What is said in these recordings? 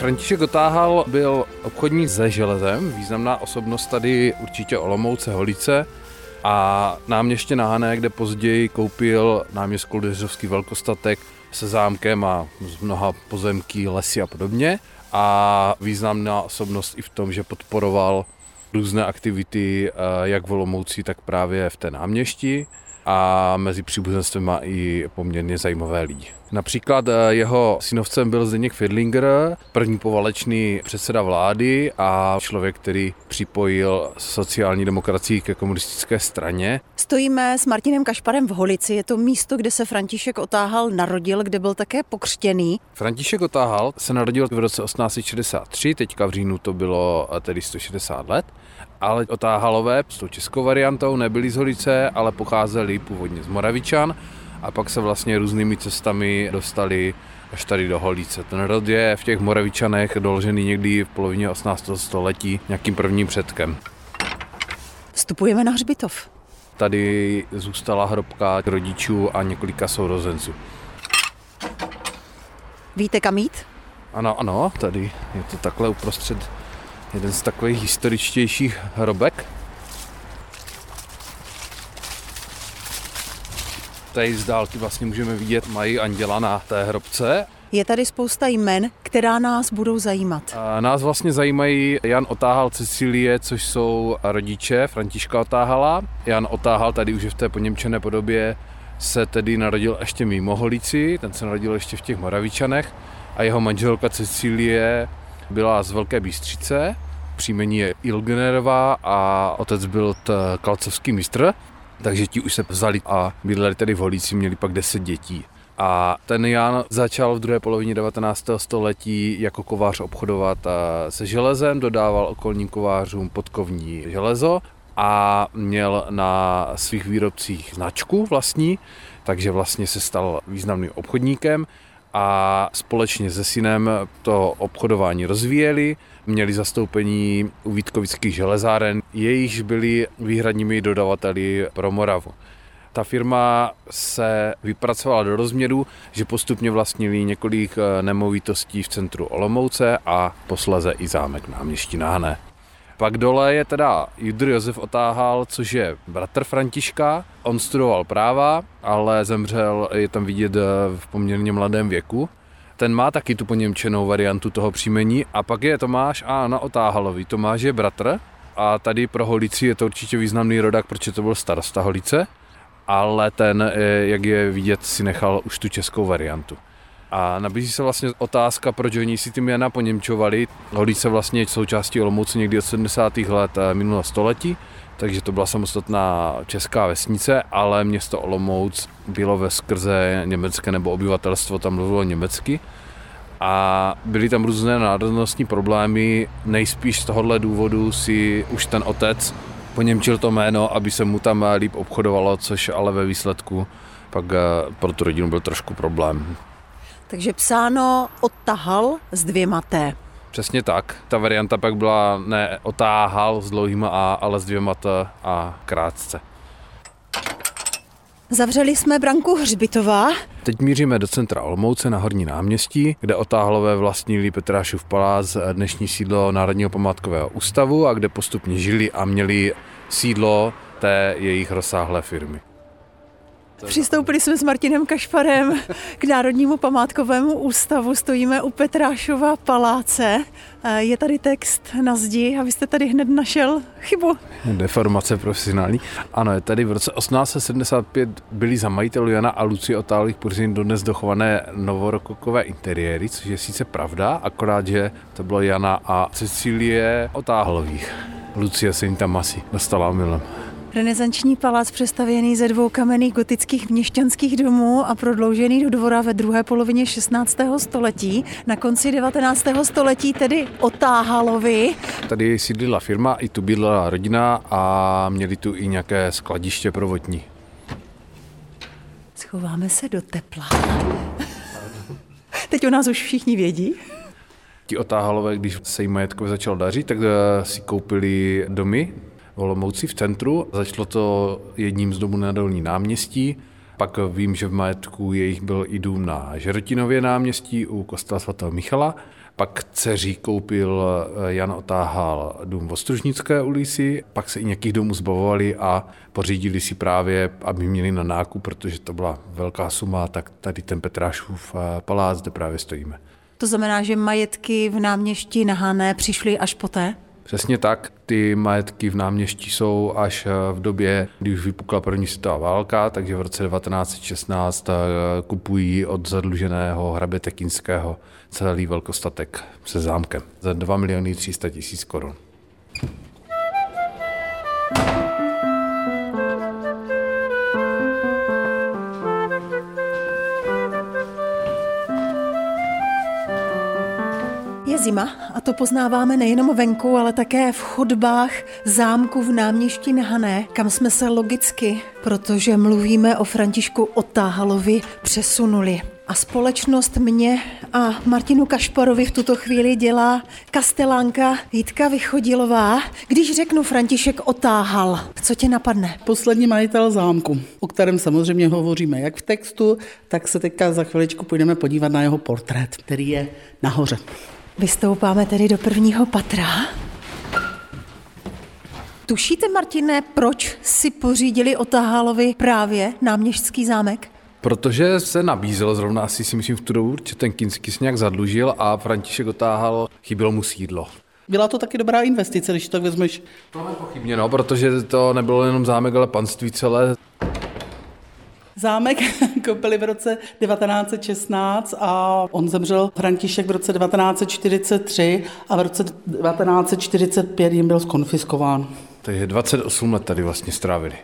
František Otáhal byl obchodník se železem, významná osobnost tady určitě Olomouce, Holice a náměště na Hané, kde později koupil náměst Koldeřovský velkostatek se zámkem a z mnoha pozemky, lesy a podobně. A významná osobnost i v tom, že podporoval různé aktivity, eh, jak v Olomouci, tak právě v té náměšti a mezi příbuzenstvem má i poměrně zajímavé lidi. Například eh, jeho synovcem byl Zdeněk Fidlinger, první povalečný předseda vlády a člověk, který připojil sociální demokracii ke komunistické straně. Stojíme s Martinem Kašparem v Holici. Je to místo, kde se František Otáhal narodil, kde byl také pokřtěný. František Otáhal se narodil v roce 1863, teďka v říjnu to bylo eh, tedy 160 let ale otáhalové s tou českou variantou nebyli z Holice, ale pocházeli původně z Moravičan a pak se vlastně různými cestami dostali až tady do Holice. Ten rod je v těch Moravičanech doložený někdy v polovině 18. století nějakým prvním předkem. Vstupujeme na hřbitov. Tady zůstala hrobka rodičů a několika sourozenců. Víte kam jít? Ano, ano, tady je to takhle uprostřed jeden z takových historičtějších hrobek. Tady z dálky vlastně můžeme vidět, mají anděla na té hrobce. Je tady spousta jmen, která nás budou zajímat. A nás vlastně zajímají Jan Otáhal Cecilie, což jsou rodiče Františka Otáhala. Jan Otáhal tady už je v té poněmčené podobě se tedy narodil ještě mimo Holici, ten se narodil ještě v těch Moravičanech a jeho manželka Cecilie byla z Velké Bístřice, příjmení je Ilgenerová a otec byl t kalcovský mistr, takže ti už se vzali a bydleli tedy v Holíci, měli pak 10 dětí. A ten Jan začal v druhé polovině 19. století jako kovář obchodovat se železem, dodával okolním kovářům podkovní železo a měl na svých výrobcích značku vlastní, takže vlastně se stal významným obchodníkem a společně se synem to obchodování rozvíjeli, měli zastoupení u Vítkovických železáren, jejichž byli výhradními dodavateli pro Moravu. Ta firma se vypracovala do rozměru, že postupně vlastnili několik nemovitostí v centru Olomouce a posleze i zámek náměstí Náhne. Pak dole je teda Judr Josef Otáhal, což je bratr Františka. On studoval práva, ale zemřel, je tam vidět eh, v poměrně mladém věku. Ten má taky tu poněmčenou variantu toho příjmení. A pak je Tomáš a Anna Otáhalový. Tomáš je bratr a tady pro Holici je to určitě významný rodak, protože to byl starosta Holice, ale ten, eh, jak je vidět, si nechal už tu českou variantu. A nabízí se vlastně otázka, proč oni si ty jména poněmčovali. Holice vlastně součástí Olomouce někdy od 70. let eh, minulého století, takže to byla samostatná česká vesnice, ale město Olomouc bylo ve skrze německé nebo obyvatelstvo tam mluvilo německy. A byly tam různé národnostní problémy, nejspíš z tohohle důvodu si už ten otec poněmčil to jméno, aby se mu tam líp obchodovalo, což ale ve výsledku pak eh, pro tu rodinu byl trošku problém. Takže psáno odtahal s dvěma T. Přesně tak. Ta varianta pak byla ne otáhal s dlouhýma A, ale s dvěma T a krátce. Zavřeli jsme branku Hřbitová. Teď míříme do centra Olmouce na Horní náměstí, kde otáhlové vlastnili Petrášův palác, dnešní sídlo Národního památkového ústavu a kde postupně žili a měli sídlo té jejich rozsáhlé firmy. Přistoupili jsme s Martinem Kašparem k Národnímu památkovému ústavu. Stojíme u Petrášova paláce. Je tady text na zdi a vy jste tady hned našel chybu. Deformace profesionální. Ano, je tady v roce 1875 byli za majitelů Jana a Lucie Otálých Purzin dodnes dochované novorokokové interiéry, což je sice pravda, akorát, že to bylo Jana a Cecílie Otáhlových. Lucie se jim tam asi dostala milem. Renesanční palác přestavěný ze dvou kamenných gotických měšťanských domů a prodloužený do dvora ve druhé polovině 16. století. Na konci 19. století tedy Otáhalovi. Tady sídlila firma, i tu bydlela rodina a měli tu i nějaké skladiště pro vodní. Schováme se do tepla. Teď o nás už všichni vědí. Ti Otáhalové, když se jim majetkově začal dařit, tak eh, si koupili domy Olomouci v centru. Začalo to jedním z domů na Dolní náměstí. Pak vím, že v majetku jejich byl i dům na Žerotinově náměstí u kostela svatého Michala. pak dceří koupil eh, Jan Otáhal dům v Ostružnické ulici, pak se i nějakých domů zbavovali a pořídili si právě, aby měli na nákup, protože to byla velká suma, tak tady ten Petrášův eh, palác, kde právě stojíme. To znamená, že majetky v náměstí na Hané přišly až poté? Přesně tak. Ty majetky v náměstí jsou až eh, v době, kdy už vypukla první světová válka, takže v roce 1916 eh, kupují od zadluženého hraběte Kinského celý velkostatek se zámkem za 2 miliony 300 tisíc korun. Zima a to poznáváme nejenom venku, ale také v chodbách zámku v náměstí Nehané, kam jsme se logicky, protože mluvíme o Františku Otáhalovi, přesunuli. A společnost mě a Martinu Kašparovi v tuto chvíli dělá kastelánka Jitka Vychodilová. Když řeknu František Otáhal, co tě napadne? Poslední majitel zámku, o kterém samozřejmě hovoříme jak v textu, tak se teďka za chviličku půjdeme podívat na jeho portrét, který je nahoře. Vystoupáme tedy do prvního patra. Tušíte, Martine, proč si pořídili Otahálovi právě náměstský zámek? Protože se nabízel zrovna asi si myslím v tu dobu, že ten Kinský se nějak zadlužil a František otáhal, chybělo mu sídlo. Byla to taky dobrá investice, když to tak vezmeš. To nepochybně, no, protože to nebylo jenom zámek, ale panství celé. Zámek koupili v roce 1916 a on zemřel František v roce 1943 a v roce 1945 jim byl skonfiskován. Takže 28 let tady vlastně strávili.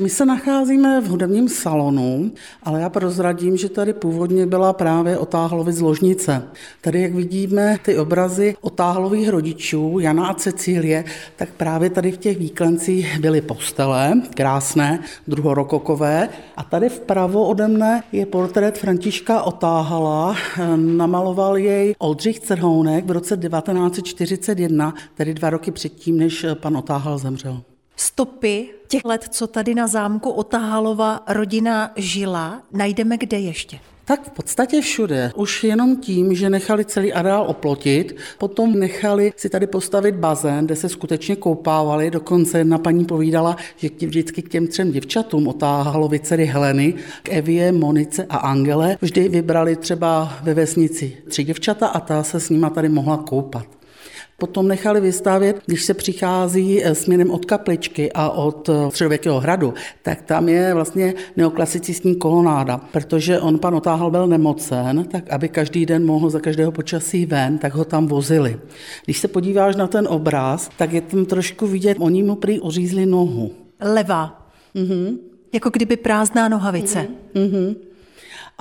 My se nacházíme v hudebním salonu, ale já prozradím, že tady původně byla právě Otáhlovy z ložnice. Tady, jak vidíme ty obrazy Otáhlových rodičů, Jana a Cecílie, tak právě tady v těch výklencích byly postele, krásné, druhorokokové. A tady vpravo ode mne je portrét Františka Otáhala. Namaloval jej Oldřich Cerhounek v roce 1941, tedy dva roky předtím, než pan Otáhal zemřel stopy těch let, co tady na zámku Otahalova rodina žila, najdeme kde ještě? Tak v podstatě všude. Už jenom tím, že nechali celý areál oplotit, potom nechali si tady postavit bazén, kde se skutečně koupávali. Dokonce jedna paní povídala, že vždycky k těm třem děvčatům otáhalo dcery Heleny, k Evě, Monice a Angele, vždy vybrali třeba ve vesnici tři děvčata a ta se s nima tady mohla koupat. Potom nechali vystavět, když se přichází eh, směrem od kapličky a od eh, středověkého hradu, tak tam je vlastně neoklasicistní kolonáda, protože on pan Otáhal byl nemocen, tak aby každý den mohl za každého počasí ven, tak ho tam vozili. Když se podíváš na ten obraz, tak je tam trošku vidět, oni mu prý ořízli nohu. Levá. Mm-hmm. Jako kdyby prázdná nohavice. Mm-hmm.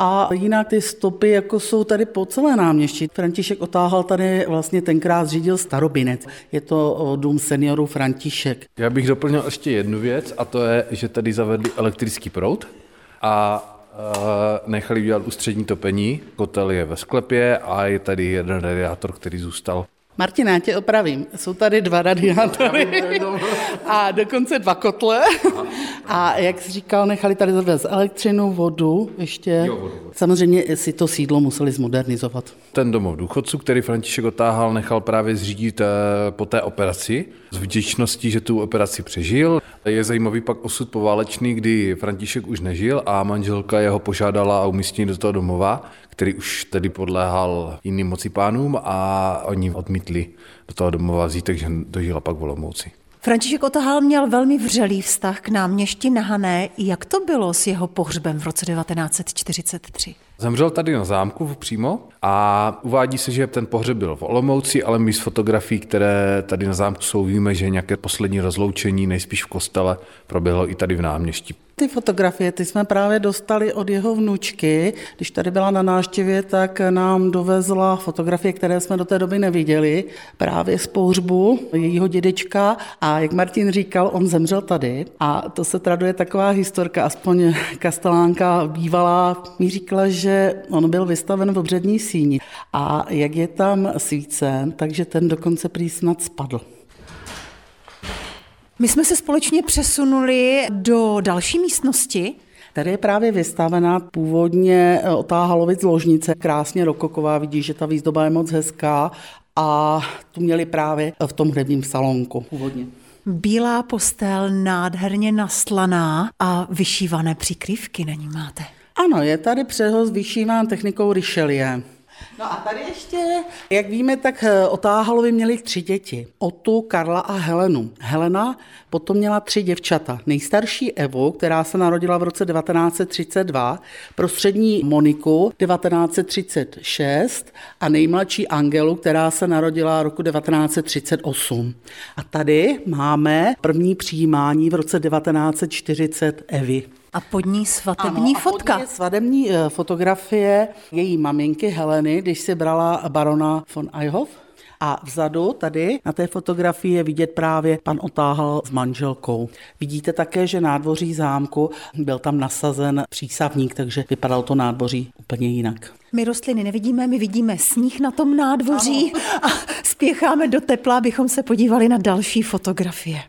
A jinak ty stopy jako jsou tady po celé náměstí. František otáhal tady vlastně tenkrát řídil starobinec. Je to dům seniorů František. Já bych doplnil ještě jednu věc a to je, že tady zavedli elektrický proud a nechali udělat ústřední topení. Kotel je ve sklepě a je tady jeden radiátor, který zůstal Martina, já tě opravím. Jsou tady dva radiátory a dokonce dva kotle. A jak jsi říkal, nechali tady zavést elektřinu, vodu ještě. Jo, vodu. Samozřejmě si to sídlo museli zmodernizovat. Ten domov důchodců, který František otáhal, nechal právě zřídit eh, po té operaci. S vděčností, že tu operaci přežil. Je zajímavý pak osud poválečný, kdy František už nežil a manželka jeho požádala a umístění do toho domova, který už tedy podléhal jiným mocipánům a oni odmítli do toho domova vzít, takže dožila pak v Olomouci. František Otahal měl velmi vřelý vztah k náměšti Nahané. Jak to bylo s jeho pohřbem v roce 1943? Zemřel tady na zámku přímo a uvádí se, že ten pohřeb byl v Olomouci, ale my z fotografií, které tady na zámku jsou, víme, že nějaké poslední rozloučení, nejspíš v kostele, proběhlo i tady v náměstí. Ty fotografie, ty jsme právě dostali od jeho vnučky. Když tady byla na náštěvě, tak nám dovezla fotografie, které jsme do té doby neviděli, právě z pohřbu jejího dědečka. A jak Martin říkal, on zemřel tady. A to se traduje taková historka, aspoň kastelánka bývalá mi říkala, že on byl vystaven v obřední síni. A jak je tam svícen, takže ten dokonce prý snad spadl. My jsme se společně přesunuli do další místnosti. Tady je právě vystavená původně eh, otáhalovic ložnice, krásně rokoková, vidíš, že ta výzdoba je moc hezká a tu měli právě v tom hradním salonku původně. Bílá postel, nádherně nastlaná a vyšívané přikrývky na ní máte. Ano, je tady přehoz vyšíván technikou Richelieu. No a tady ještě, jak víme, tak eh, Otáhalovi měli tři děti. Otu, Karla a Helenu. Helena potom měla tři děvčata. Nejstarší Evu, která se narodila v roce 1932, prostřední Moniku 1936 a nejmladší Angelu, která se narodila roku 1938. A tady máme první přijímání v roce 1940 Evy. A pod ní svatební ano, fotka. A pod ní svatební eh, fotografie její maminky Heleny, když si brala barona von Eichhoff. A vzadu tady na té fotografii je vidět právě pan Otáhal s manželkou. Vidíte také, že nádvoří zámku byl tam nasazen přísavník, takže vypadalo to nádvoří úplně jinak. My rostliny nevidíme, my vidíme sníh na tom nádvoří ano. a spěcháme do tepla, abychom se podívali na další fotografie.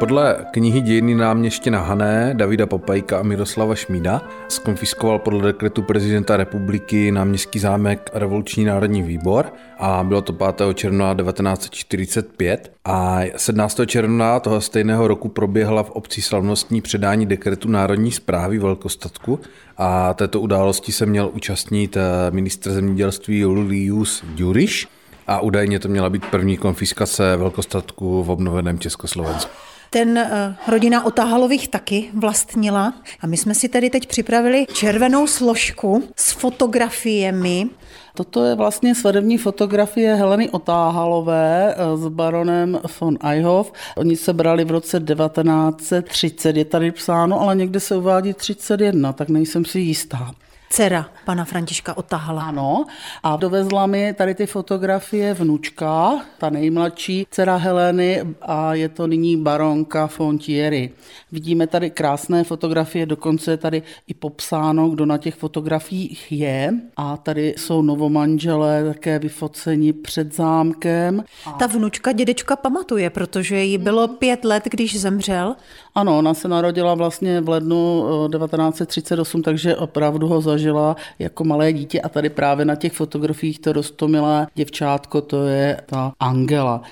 Podle knihy Dějiny náměštěna Hané, Davida Popajka a Miroslava Šmída skonfiskoval podle dekretu prezidenta republiky náměstský zámek Revoluční národní výbor a bylo to 5. června 1945 a 17. června toho stejného roku proběhla v obci slavnostní předání dekretu národní zprávy velkostatku a této události se měl účastnit eh, ministr zemědělství Julius Duriš a údajně to měla být první konfiskace velkostatku v obnoveném Československu. Ten uh, rodina Otahalových taky vlastnila a my jsme si tady teď připravili červenou složku s fotografiemi. Toto je vlastně svatební fotografie Heleny Otáhalové eh, s baronem von Eichhoff. Oni se brali v roce 1930, je tady psáno, ale někde se uvádí 31, tak nejsem si jistá dcera pana Františka Otahala. Ano, a dovezla mi tady ty fotografie vnučka, ta nejmladší dcera Heleny a je to nyní baronka Fontieri. Vidíme tady krásné fotografie, dokonce je tady i popsáno, kdo na těch fotografiích je a tady jsou novomanželé také vyfoceni před zámkem. Ta vnučka dědečka pamatuje, protože jí bylo pět let, když zemřel. Ano, ona se narodila vlastně v lednu 1938, eh, takže opravdu ho zažila jako malé dítě a tady právě na těch fotografiích to rostomilé děvčátko, to je ta Angela.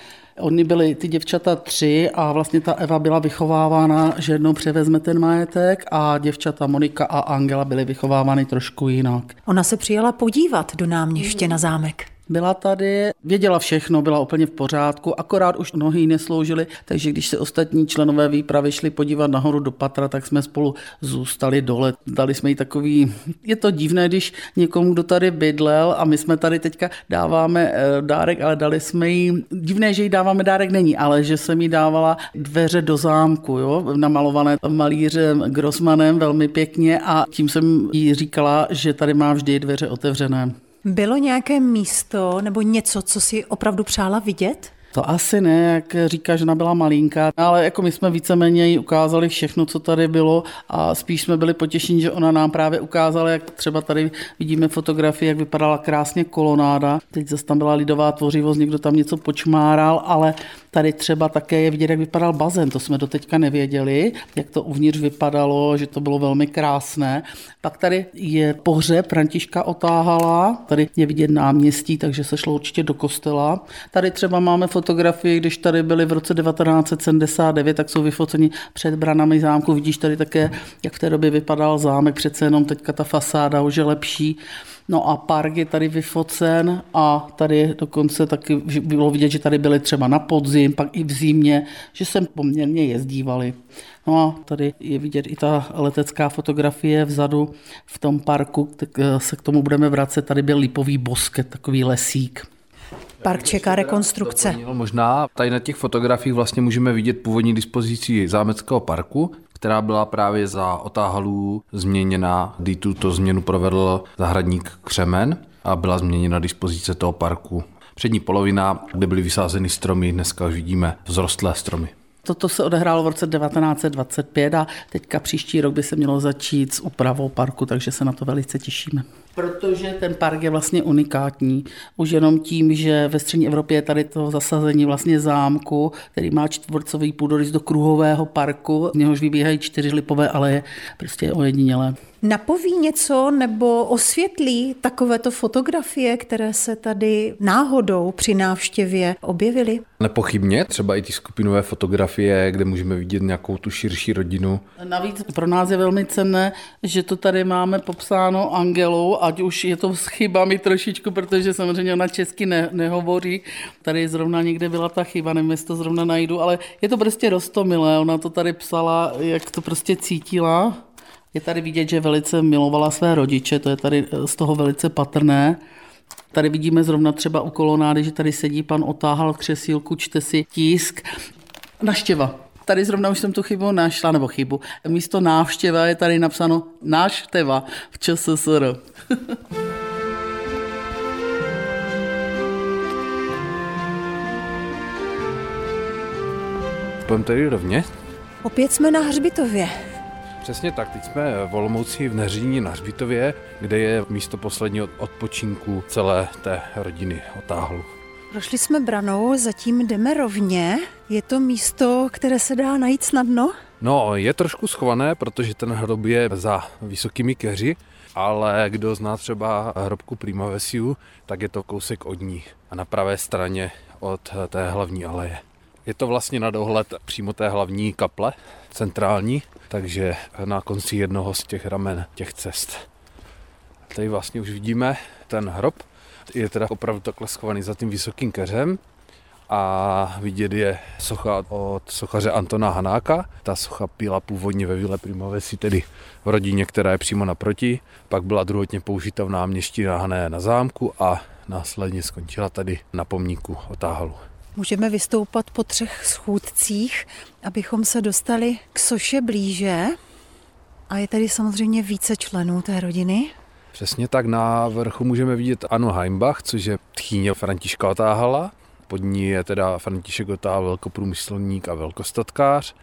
Oni byli ty děvčata tři a vlastně ta Eva byla vychovávána, že jednou převezme ten majetek a děvčata Monika a Angela byly vychovávány trošku jinak. Ona se přijela podívat do náměště na zámek. Byla tady, věděla všechno, byla úplně v pořádku, akorát už nohy nesloužily, takže když se ostatní členové výpravy šli podívat nahoru do patra, tak jsme spolu zůstali dole. Dali jsme jí takový, je to divné, když někomu, kdo tady bydlel a my jsme tady teďka dáváme eh, dárek, ale dali jsme jí, divné, že jí dáváme dárek není, ale že jsem jí dávala dveře do zámku, jo, namalované malířem Grossmanem velmi pěkně a tím jsem jí říkala, že tady má vždy dveře otevřené. Bylo nějaké místo nebo něco, co si opravdu přála vidět? To asi ne, jak říká, že ona byla malinká, ale jako my jsme víceméně jí ukázali všechno, co tady bylo a spíš jsme byli potěšení, že ona nám právě ukázala, jak třeba tady vidíme fotografii, jak vypadala krásně kolonáda. Teď zase tam byla lidová tvořivost, někdo tam něco počmáral, ale Tady třeba také je vidět, jak vypadal bazén, to jsme doteďka nevěděli, jak to uvnitř vypadalo, že to bylo velmi krásné. Pak tady je pohřeb Františka Otáhala, tady je vidět náměstí, takže se šlo určitě do kostela. Tady třeba máme fotografii, když tady byli v roce 1979, tak jsou vyfoceni před branami zámku. Vidíš tady také, jak v té době vypadal zámek, přece jenom teďka ta fasáda už je lepší. No a park je tady vyfocen a tady dokonce taky bylo vidět, že tady byly třeba na podzim, pak i v zimě, že sem poměrně jezdívali. No a tady je vidět i ta letecká fotografie vzadu v tom parku, tak eh, se k tomu budeme vracet. Tady byl lipový bosket, takový lesík. Park čeká rekonstrukce. Možná tady na těch fotografiích vlastně můžeme vidět původní dispozici zámeckého parku, která byla právě za otáhalů změněna, kdy tuto změnu provedl zahradník Křemen a byla změněna dispozice toho parku. Přední polovina, kde byly vysázeny stromy, dneska už vidíme vzrostlé stromy. Toto se odehrálo v roce 1925 a teďka příští rok by se mělo začít s úpravou parku, takže se na to velice těšíme. Protože ten park je vlastně unikátní. Už jenom tím, že ve střední Evropě je tady to zasazení vlastně zámku, který má čtvrcový půdorys do kruhového parku, z něhož vybíhají čtyři lipové aleje, prostě ojedinělé. Napoví něco nebo osvětlí takovéto fotografie, které se tady náhodou při návštěvě objevily? Nepochybně, třeba i ty skupinové fotografie, kde můžeme vidět nějakou tu širší rodinu. Navíc pro nás je velmi cenné, že to tady máme popsáno Angelou, ať už je to s chybami trošičku, protože samozřejmě ona česky ne, nehovorí. Tady zrovna někde byla ta chyba, nevím, jestli to zrovna najdu, ale je to prostě rostomilé. Ona to tady psala, jak to prostě cítila. Je tady vidět, že velice milovala své rodiče, to je tady z toho velice patrné. Tady vidíme zrovna třeba u kolonády, že tady sedí pan Otáhal křesílku, čte si tisk. Naštěva. Tady zrovna už jsem tu chybu našla, nebo chybu. Místo návštěva je tady napsáno návštěva v ČSSR. Pojďme tady rovně. Opět jsme na Hřbitově. Přesně tak, teď jsme v Olomouci v Neříní na Hřbitově, kde je místo posledního odpočinku celé té rodiny Otáhlu. Prošli jsme branou, zatím jdeme rovně. Je to místo, které se dá najít snadno? No, je trošku schované, protože ten hrob je za vysokými keři, ale kdo zná třeba hrobku Primavesiu, tak je to kousek od ní a na pravé straně od té hlavní aleje. Je to vlastně na dohled přímo té hlavní kaple, centrální, takže na konci jednoho z těch ramen těch cest. Tady vlastně už vidíme ten hrob, je teda opravdu takhle schovaný za tím vysokým keřem a vidět je socha od sochaře Antona Hanáka. Ta socha byla původně ve Vile Primavesi, tedy v rodině, která je přímo naproti. Pak byla druhotně použita v náměstí na Hané na zámku a následně skončila tady na pomníku Otáhalu. Můžeme vystoupat po třech schůdcích, abychom se dostali k soše blíže. A je tady samozřejmě více členů té rodiny. Přesně tak, na vrchu můžeme vidět Anu Heimbach, což je tchýně Františka Otáhala. Pod ní je teda František Otáhal velkoprůmyslník a velkostatkář.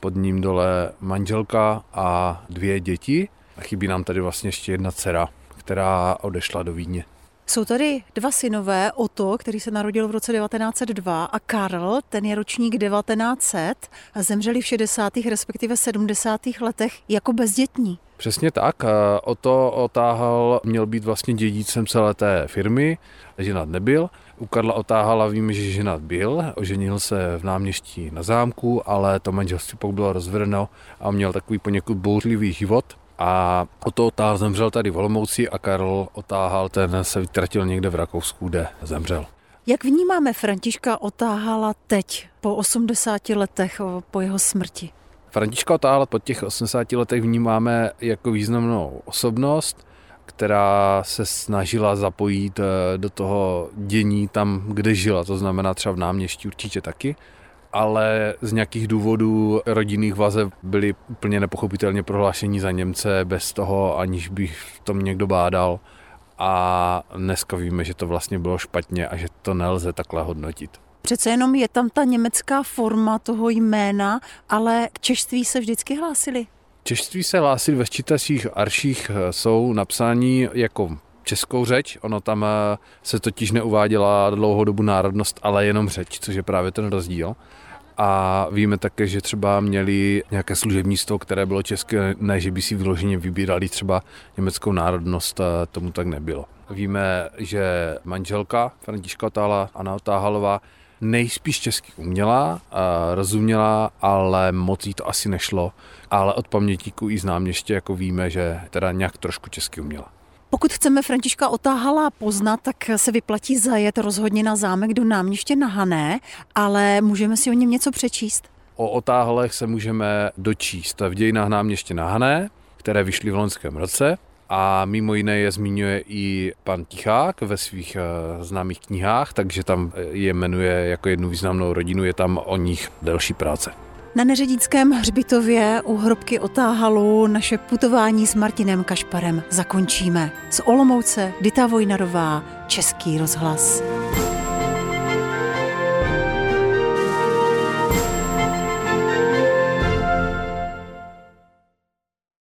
Pod ním dole manželka a dvě děti. A chybí nám tady vlastně ještě jedna dcera, která odešla do Vídně. Jsou tady dva synové, Otto, který se narodil v roce 1902 a Karl, ten je ročník 1900 a zemřeli v 60. respektive 70. letech jako bezdětní. Přesně tak. Otto Otáhal měl být vlastně dědícem celé té firmy, ženat nebyl. U Karla Otáhala víme, že ženat byl, oženil se v náměstí na zámku, ale to manželství pak bylo rozvedeno a měl takový poněkud bouřlivý život a Otto Otáhal zemřel tady v Olomouci a Karl Otáhal ten se vytratil někde v Rakousku, kde zemřel. Jak vnímáme Františka Otáhala teď, po 80 letech po jeho smrti? Františka Otáhala po těch 80 letech vnímáme jako významnou osobnost, která se snažila zapojit eh, do toho dění tam, kde žila, to znamená třeba v náměstí určitě taky ale z nějakých důvodů rodinných vazeb byly úplně nepochopitelně prohlášení za Němce bez toho, aniž by v tom někdo bádal. A dneska víme, že to vlastně bylo špatně a že to nelze takhle hodnotit. Přece jenom je tam ta německá forma toho jména, ale k češtví se vždycky hlásili. Češtví se hlásili ve ščítacích arších, jsou napsání jako českou řeč, ono tam eh, se totiž neuváděla dlouhou dobu národnost, ale jenom řeč, což je právě ten rozdíl. A víme také, že třeba měli nějaké služební sto, které bylo české, ne, že by si vyloženě vybírali třeba německou národnost, tomu tak nebylo. Víme, že manželka Františka Otála, Anna Otáhalová, nejspíš česky uměla, rozuměla, ale moc jí to asi nešlo. Ale od pamětníků i znám ještě jako víme, že teda nějak trošku česky uměla. Pokud chceme Františka Otáhala poznat, tak se vyplatí zajet rozhodně na zámek do náměště na Hané, ale můžeme si o něm něco přečíst. O Otáhalech se můžeme dočíst v dějinách náměště na Hané, které vyšly v loňském roce. A mimo jiné je zmiňuje i pan Tichák ve svých uh, známých knihách, takže tam je jmenuje jako jednu významnou rodinu, je tam o nich delší práce. Na Neředickém hřbitově u hrobky Otáhalu naše putování s Martinem Kašparem zakončíme. Z Olomouce Dita Vojnarová, Český rozhlas.